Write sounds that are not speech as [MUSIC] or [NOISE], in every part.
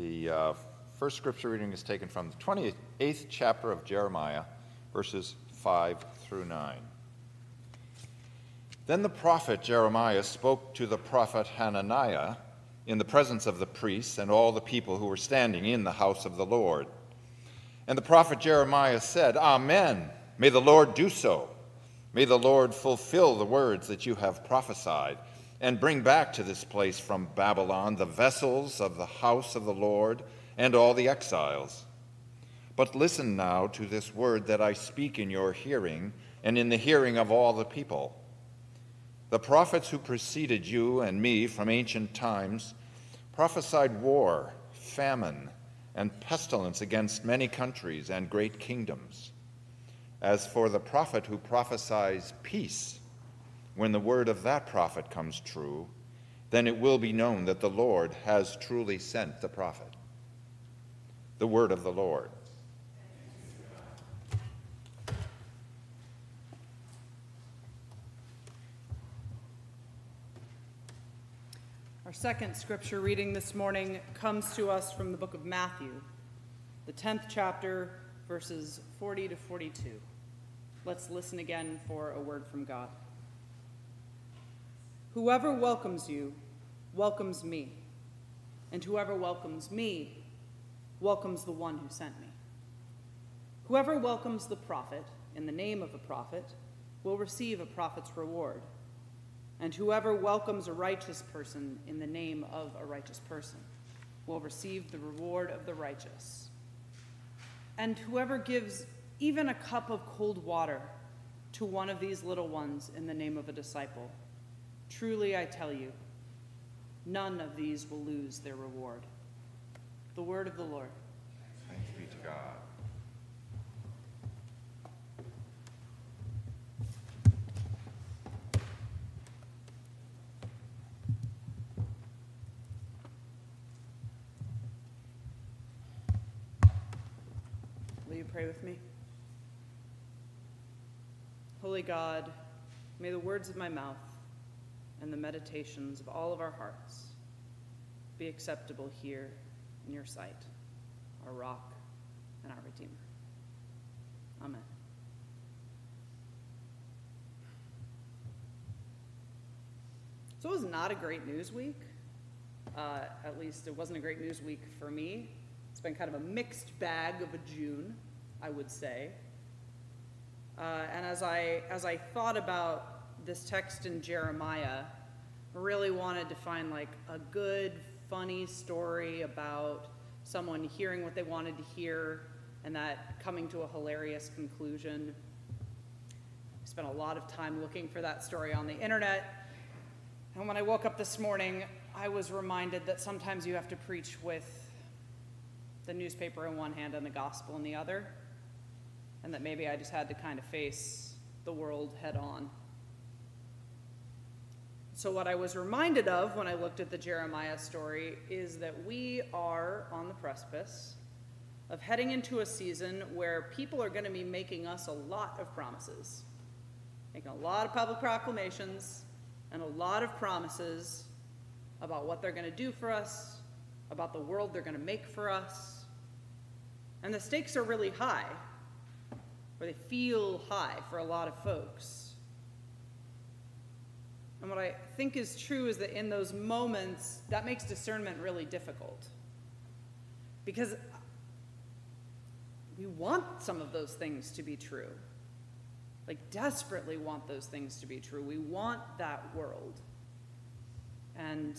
The uh, first scripture reading is taken from the 28th chapter of Jeremiah, verses 5 through 9. Then the prophet Jeremiah spoke to the prophet Hananiah in the presence of the priests and all the people who were standing in the house of the Lord. And the prophet Jeremiah said, Amen. May the Lord do so. May the Lord fulfill the words that you have prophesied and bring back to this place from Babylon the vessels of the house of the Lord and all the exiles. But listen now to this word that I speak in your hearing and in the hearing of all the people. The prophets who preceded you and me from ancient times prophesied war, famine, and pestilence against many countries and great kingdoms. As for the prophet who prophesies peace, when the word of that prophet comes true, then it will be known that the Lord has truly sent the prophet. The word of the Lord. Our second scripture reading this morning comes to us from the book of Matthew, the 10th chapter, verses 40 to 42. Let's listen again for a word from God. Whoever welcomes you welcomes me, and whoever welcomes me welcomes the one who sent me. Whoever welcomes the prophet in the name of a prophet will receive a prophet's reward. And whoever welcomes a righteous person in the name of a righteous person will receive the reward of the righteous. And whoever gives even a cup of cold water to one of these little ones in the name of a disciple, truly I tell you, none of these will lose their reward. The word of the Lord. Thanks be to God. Will you pray with me? Holy God, may the words of my mouth and the meditations of all of our hearts be acceptable here in your sight, our rock and our Redeemer. Amen. So it was not a great news week. Uh, at least it wasn't a great news week for me. It's been kind of a mixed bag of a June, I would say. Uh, and as I, as I thought about this text in Jeremiah, really wanted to find like a good, funny story about someone hearing what they wanted to hear and that coming to a hilarious conclusion. I spent a lot of time looking for that story on the internet. And when I woke up this morning, I was reminded that sometimes you have to preach with the newspaper in one hand and the gospel in the other, and that maybe I just had to kind of face the world head on. So, what I was reminded of when I looked at the Jeremiah story is that we are on the precipice of heading into a season where people are going to be making us a lot of promises, making a lot of public proclamations and a lot of promises about what they're going to do for us, about the world they're going to make for us. And the stakes are really high, or they feel high for a lot of folks. What I think is true is that in those moments, that makes discernment really difficult. Because we want some of those things to be true. Like, desperately want those things to be true. We want that world. And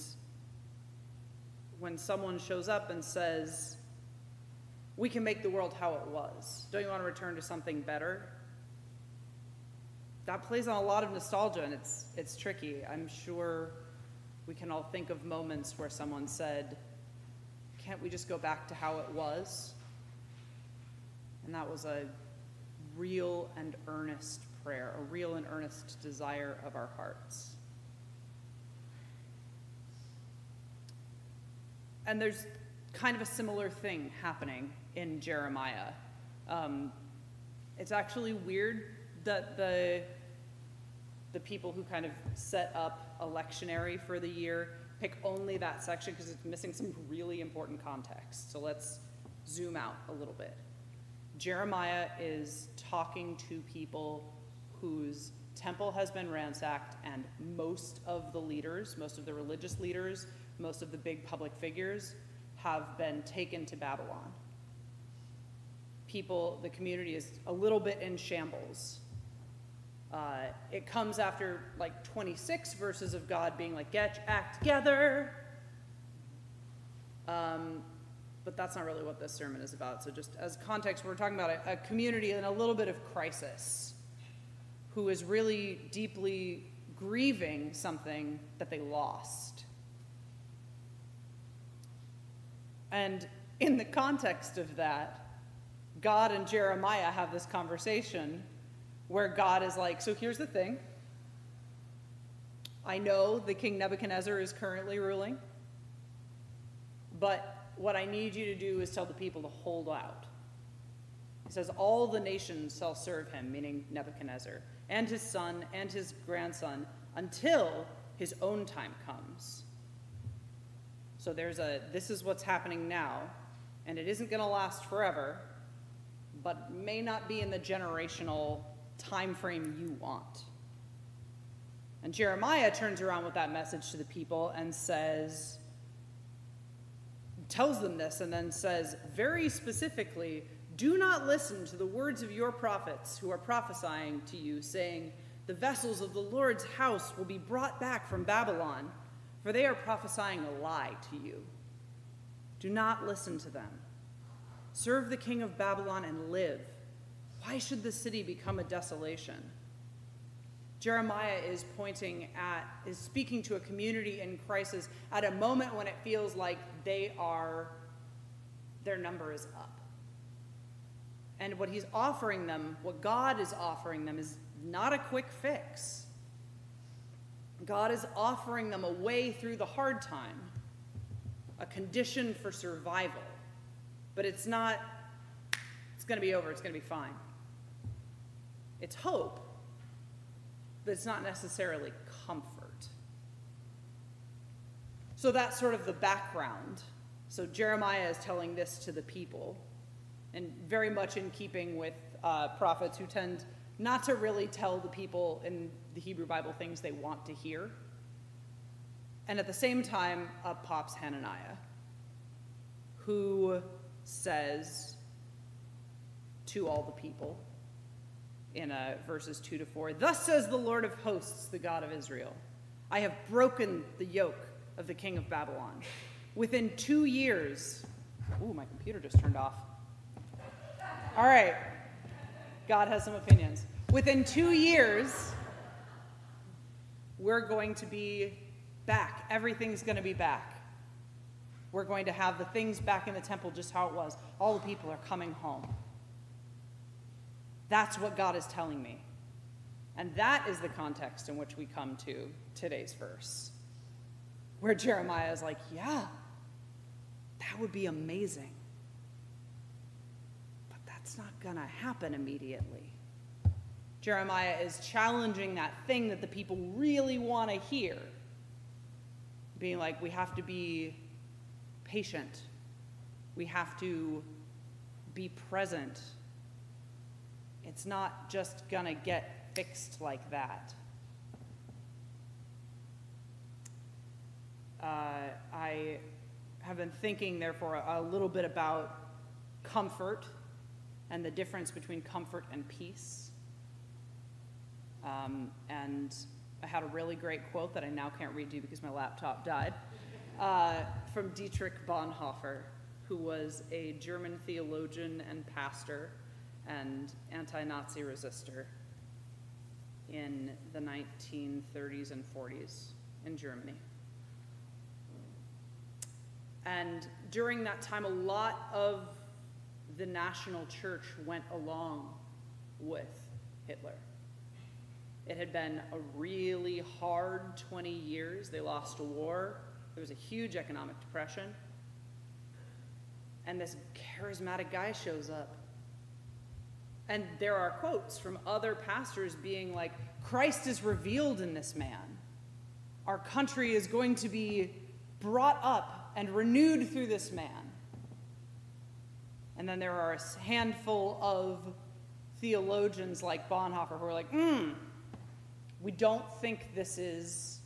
when someone shows up and says, we can make the world how it was, don't you want to return to something better? That plays on a lot of nostalgia and it's it's tricky. I'm sure we can all think of moments where someone said, "Can't we just go back to how it was?" And that was a real and earnest prayer, a real and earnest desire of our hearts. And there's kind of a similar thing happening in Jeremiah. Um, it's actually weird that the the people who kind of set up a lectionary for the year pick only that section because it's missing some really important context. So let's zoom out a little bit. Jeremiah is talking to people whose temple has been ransacked, and most of the leaders, most of the religious leaders, most of the big public figures have been taken to Babylon. People, the community is a little bit in shambles. Uh, it comes after like 26 verses of God being like, get act together. Um, but that's not really what this sermon is about. So, just as context, we're talking about a, a community in a little bit of crisis who is really deeply grieving something that they lost. And in the context of that, God and Jeremiah have this conversation where God is like, So here's the thing. I know the king Nebuchadnezzar is currently ruling, but what I need you to do is tell the people to hold out. He says, All the nations shall serve him, meaning Nebuchadnezzar, and his son and his grandson, until his own time comes. So there's a, this is what's happening now, and it isn't going to last forever, but may not be in the generational time frame you want. And Jeremiah turns around with that message to the people and says, tells them this, and then says very specifically, Do not listen to the words of your prophets who are prophesying to you, saying, The vessels of the Lord's house will be brought back from Babylon, for they are prophesying a lie to you. Do not listen to them. Serve the king of Babylon and live. Why should the city become a desolation? Jeremiah is pointing at, is speaking to a community in crisis at a moment when it feels like they are, their number is up. And what he's offering them, what God is offering them, is not a quick fix. God is offering them a way through the hard time, a condition for survival. But it's not, it's going to be over, it's going to be fine. It's hope, but it's not necessarily comfort. So that's sort of the background. So Jeremiah is telling this to the people, and very much in keeping with uh, prophets who tend not to really tell the people in the Hebrew Bible things they want to hear. And at the same time, up pops Hananiah, who says to all the people, in uh, verses 2 to 4. Thus says the Lord of hosts, the God of Israel I have broken the yoke of the king of Babylon. Within two years, ooh, my computer just turned off. All right, God has some opinions. Within two years, we're going to be back. Everything's going to be back. We're going to have the things back in the temple just how it was. All the people are coming home. That's what God is telling me. And that is the context in which we come to today's verse, where Jeremiah is like, Yeah, that would be amazing. But that's not going to happen immediately. Jeremiah is challenging that thing that the people really want to hear, being like, We have to be patient, we have to be present it's not just to get fixed like that. Uh, I have been thinking, therefore, a, a little bit about comfort and the difference between comfort and peace. Um, and I had a really great quote that I now can't read to you because my laptop died uh, from Dietrich Bonhoeffer, who was a German theologian and pastor and anti Nazi resistor in the 1930s and 40s in Germany. And during that time, a lot of the national church went along with Hitler. It had been a really hard 20 years. They lost a war, there was a huge economic depression. And this charismatic guy shows up and there are quotes from other pastors being like, Christ is revealed in this man. Our country is going to be brought up and renewed through this man. And then there are a handful of theologians like Bonhoeffer who are like, hmm, we don't think this is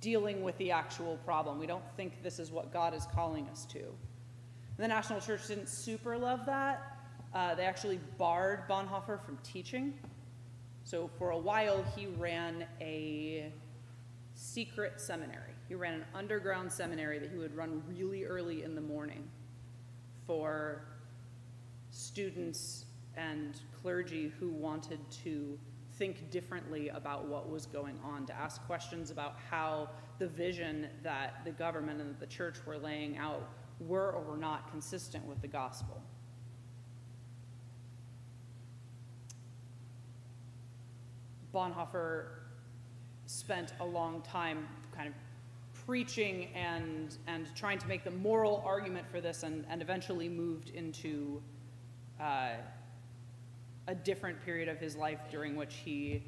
dealing with the actual problem. We don't think this is what God is calling us to. The National Church didn't super love that. Uh, they actually barred Bonhoeffer from teaching. So for a while, he ran a secret seminary. He ran an underground seminary that he would run really early in the morning for students and clergy who wanted to think differently about what was going on, to ask questions about how the vision that the government and the church were laying out were or were not consistent with the gospel. Bonhoeffer spent a long time kind of preaching and, and trying to make the moral argument for this and, and eventually moved into uh, a different period of his life during which he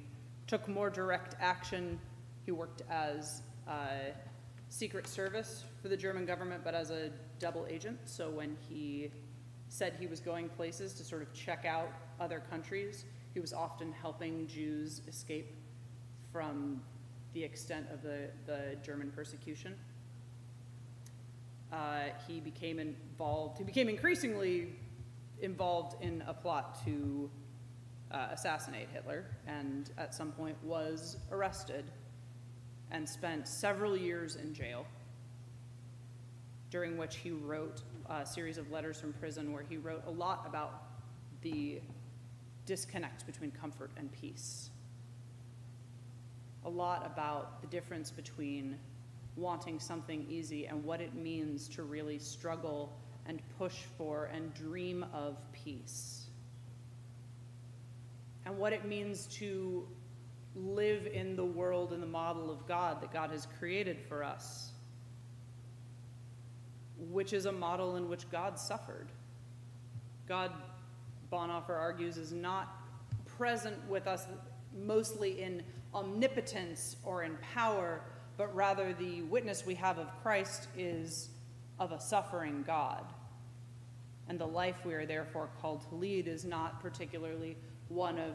took more direct action. He worked as uh, Secret Service for the German government, but as a double agent. So when he said he was going places to sort of check out other countries, he was often helping Jews escape from the extent of the, the German persecution. Uh, he became involved, he became increasingly involved in a plot to uh, assassinate Hitler, and at some point was arrested and spent several years in jail, during which he wrote a series of letters from prison where he wrote a lot about the disconnect between comfort and peace a lot about the difference between wanting something easy and what it means to really struggle and push for and dream of peace. And what it means to live in the world in the model of God that God has created for us, which is a model in which God suffered. God, Bonhoeffer argues, is not present with us mostly in omnipotence or in power, but rather the witness we have of Christ is of a suffering God. And the life we are therefore called to lead is not particularly one of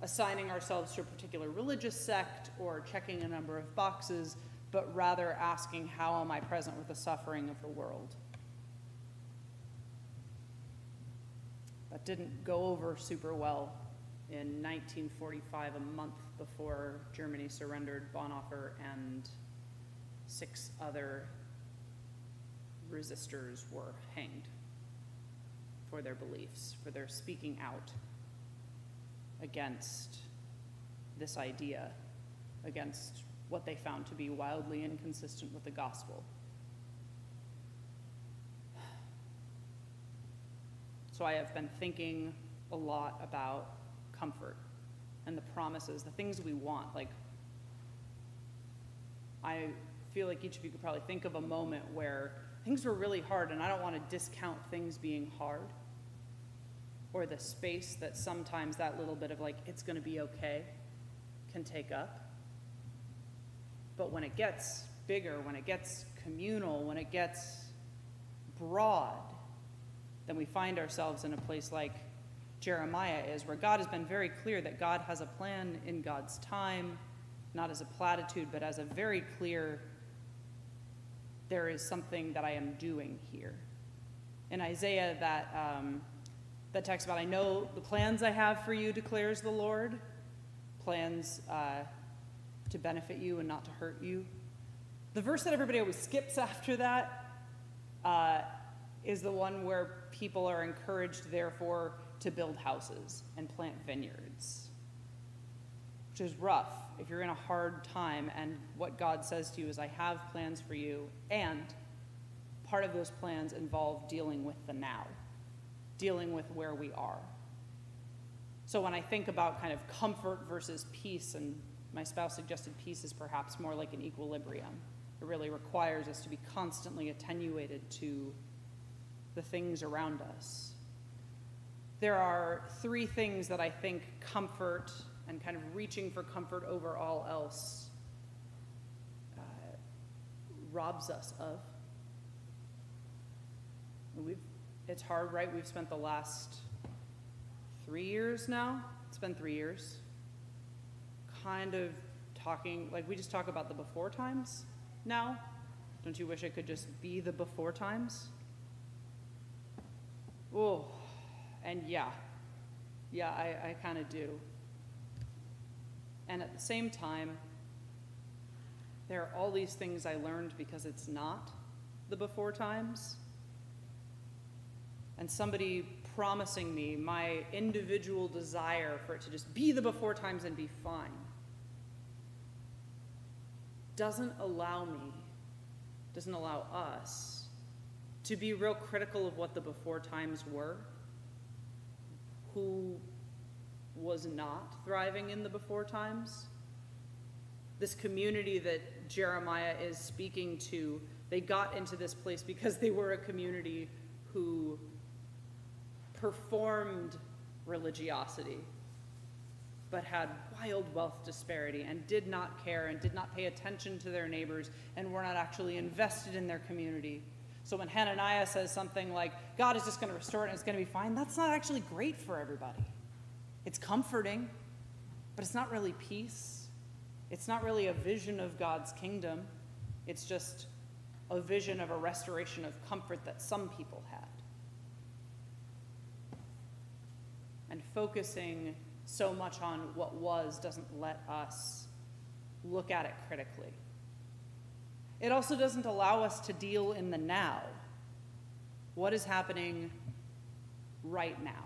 assigning ourselves to a particular religious sect or checking a number of boxes, but rather asking, How am I present with the suffering of the world? That didn't go over super well in 1945, a month before Germany surrendered, Bonhoeffer and six other resistors were hanged for their beliefs, for their speaking out against this idea, against what they found to be wildly inconsistent with the gospel. So I have been thinking a lot about comfort and the promises, the things we want. Like, I feel like each of you could probably think of a moment where things were really hard, and I don't want to discount things being hard or the space that sometimes that little bit of like, it's going to be okay can take up. But when it gets bigger, when it gets communal, when it gets broad, then we find ourselves in a place like Jeremiah is, where God has been very clear that God has a plan in God's time, not as a platitude, but as a very clear, there is something that I am doing here. In Isaiah, that, um, that talks about, I know the plans I have for you, declares the Lord, plans uh, to benefit you and not to hurt you. The verse that everybody always skips [LAUGHS] after that uh, is the one where people are encouraged, therefore, to build houses and plant vineyards, which is rough if you're in a hard time and what God says to you is, I have plans for you, and part of those plans involve dealing with the now, dealing with where we are. So when I think about kind of comfort versus peace, and my spouse suggested peace is perhaps more like an equilibrium. It really requires us to be constantly attenuated to the things around us there are three things that I think comfort and kind of reaching for comfort over all else uh, robs us of. We've, it's hard, right? We've spent the last three years now. It's been three years. Kind of talking, like we just talk about the before times now. Don't you wish it could just be the before times? Oh, and yeah, yeah, I, I kind of do. And at the same time, there are all these things I learned because it's not the before times. And somebody promising me my individual desire for it to just be the before times and be fine doesn't allow me, doesn't allow us to be real critical of what the before times were, who was not thriving in the before times. This community that Jeremiah is speaking to, they got into this place because they were a community who performed religiosity, but had wild wealth disparity and did not care and did not pay attention to their neighbors and were not actually invested in their community. So when Hananiah says something like, God is just going to restore it and it's going to be fine, that's not actually great for everybody. It's comforting, but it's not really peace. It's not really a vision of God's kingdom. It's just a vision of a restoration of comfort that some people had. And focusing so much on what was doesn't let us look at it critically. It also doesn't allow us to deal in the now. What is happening right now?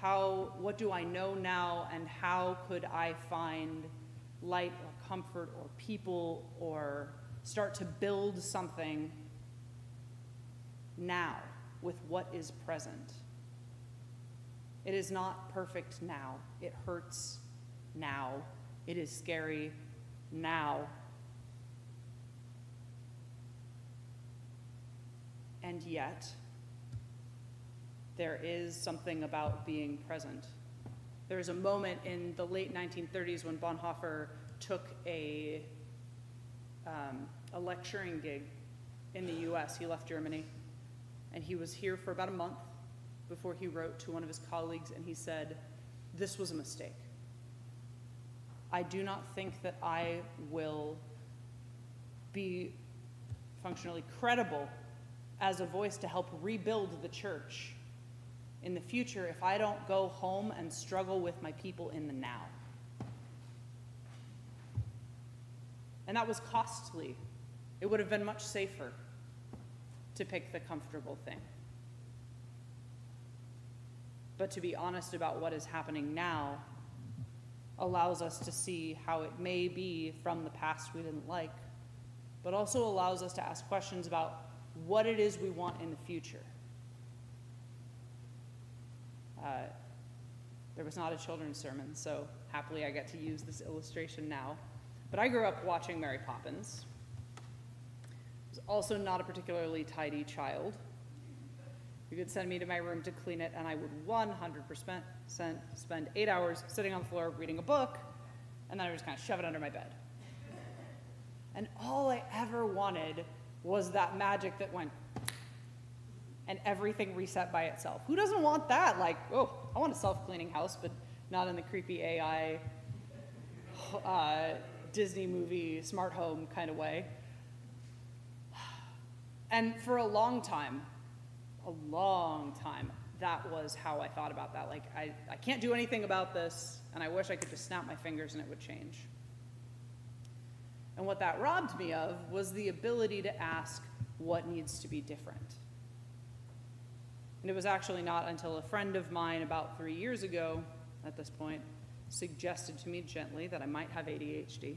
How, what do I know now, and how could I find light or comfort or people or start to build something now with what is present? It is not perfect now. It hurts now. It is scary now. And yet, there is something about being present. There was a moment in the late 1930s when Bonhoeffer took a, um, a lecturing gig in the US. He left Germany, and he was here for about a month before he wrote to one of his colleagues and he said, This was a mistake. I do not think that I will be functionally credible as a voice to help rebuild the church in the future if I don't go home and struggle with my people in the now. And that was costly. It would have been much safer to pick the comfortable thing. But to be honest about what is happening now allows us to see how it may be from the past we didn't like, but also allows us to ask questions about what it is we want in the future. Uh, there was not a children's sermon, so happily I get to use this illustration now. But I grew up watching Mary Poppins. I was also not a particularly tidy child. You could send me to my room to clean it, and I would 100% spend eight hours sitting on the floor reading a book, and then I would just kind of shove it under my bed. And all I ever wanted was that magic that went and everything reset by itself. Who doesn't want that? Like, oh, I want a self cleaning house, but not in the creepy AI uh, Disney movie smart home kind of way. And for a long time, a long time, that was how I thought about that. Like, I, I can't do anything about this, and I wish I could just snap my fingers and it would change. And what that robbed me of was the ability to ask what needs to be different. And it was actually not until a friend of mine about three years ago, at this point, suggested to me gently that I might have ADHD.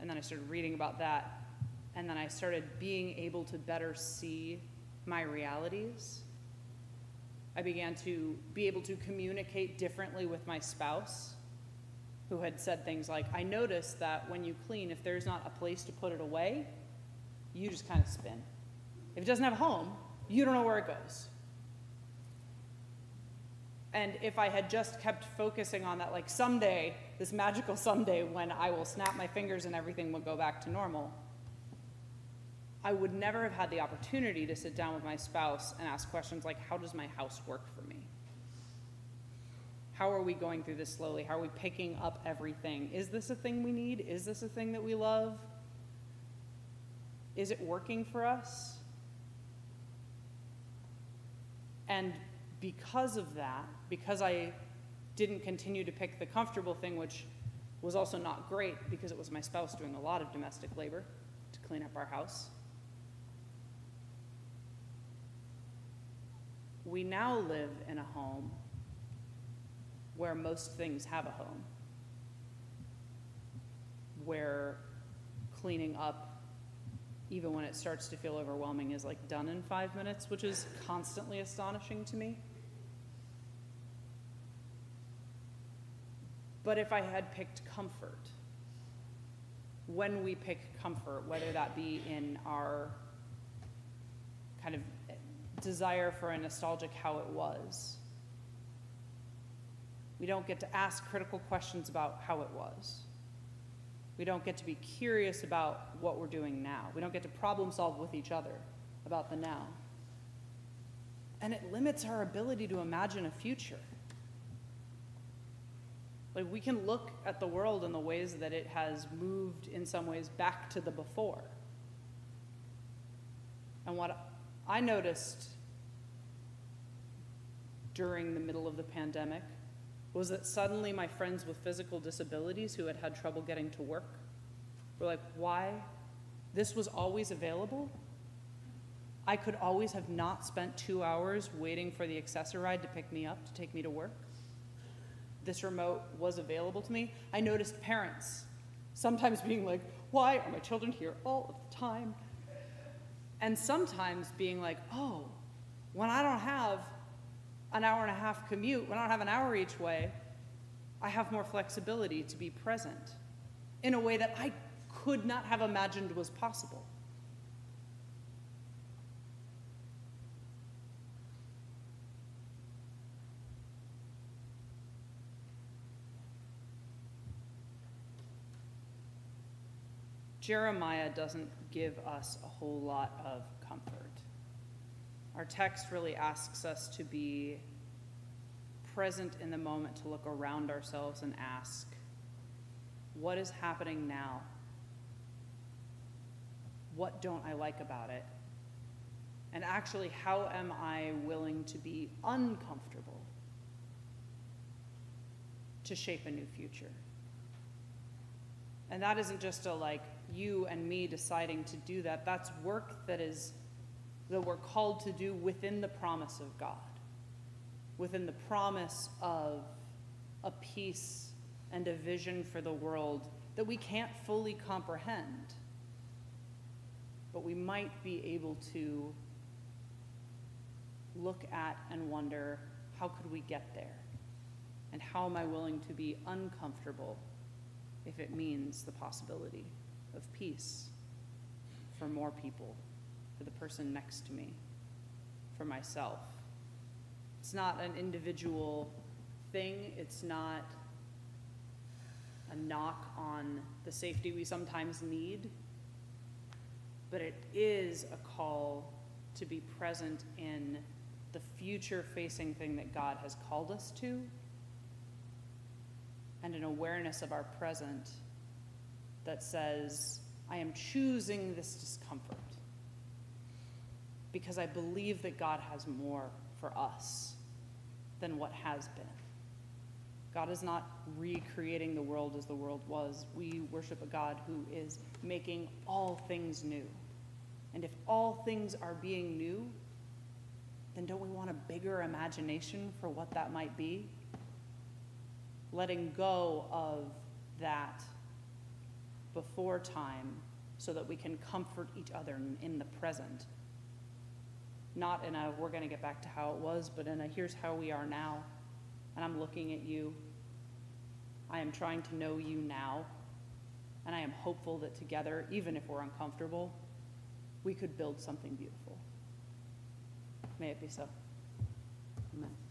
And then I started reading about that. And then I started being able to better see my realities. I began to be able to communicate differently with my spouse, who had said things like, I noticed that when you clean, if there's not a place to put it away, you just kind of spin. If it doesn't have a home, you don't know where it goes. And if I had just kept focusing on that, like someday, this magical someday when I will snap my fingers and everything will go back to normal, I would never have had the opportunity to sit down with my spouse and ask questions like, how does my house work? How are we going through this slowly? How are we picking up everything? Is this a thing we need? Is this a thing that we love? Is it working for us? And because of that, because I didn't continue to pick the comfortable thing, which was also not great because it was my spouse doing a lot of domestic labor to clean up our house. We now live in a home where most things have a home, where cleaning up, even when it starts to feel overwhelming, is like done in five minutes, which is constantly astonishing to me. But if I had picked comfort, when we pick comfort, whether that be in our kind of desire for a nostalgic how it was, we don't get to ask critical questions about how it was. We don't get to be curious about what we're doing now. We don't get to problem solve with each other about the now. And it limits our ability to imagine a future. Like, we can look at the world in the ways that it has moved, in some ways, back to the before. And what I noticed during the middle of the pandemic was that suddenly my friends with physical disabilities who had had trouble getting to work were like, why? This was always available? I could always have not spent two hours waiting for the Access-a-Ride to pick me up to take me to work this remote was available to me, I noticed parents sometimes being like, why are my children here all of the time? And sometimes being like, oh, when I don't have an hour and a half commute, when I don't have an hour each way, I have more flexibility to be present in a way that I could not have imagined was possible. Jeremiah doesn't give us a whole lot of comfort. Our text really asks us to be present in the moment, to look around ourselves and ask, what is happening now? What don't I like about it? And actually, how am I willing to be uncomfortable to shape a new future? And that isn't just a like, you and me deciding to do that. That's work that is that we're called to do within the promise of God, within the promise of a peace and a vision for the world that we can't fully comprehend, but we might be able to look at and wonder how could we get there? And how am I willing to be uncomfortable if it means the possibility? of peace for more people, for the person next to me, for myself. It's not an individual thing, it's not a knock on the safety we sometimes need, but it is a call to be present in the future facing thing that God has called us to and an awareness of our present that says, I am choosing this discomfort because I believe that God has more for us than what has been. God is not recreating the world as the world was. We worship a God who is making all things new. And if all things are being new, then don't we want a bigger imagination for what that might be? Letting go of that before time so that we can comfort each other in the present. Not in a, we're going to get back to how it was, but in a, here's how we are now. And I'm looking at you. I am trying to know you now. And I am hopeful that together, even if we're uncomfortable, we could build something beautiful. May it be so. Amen.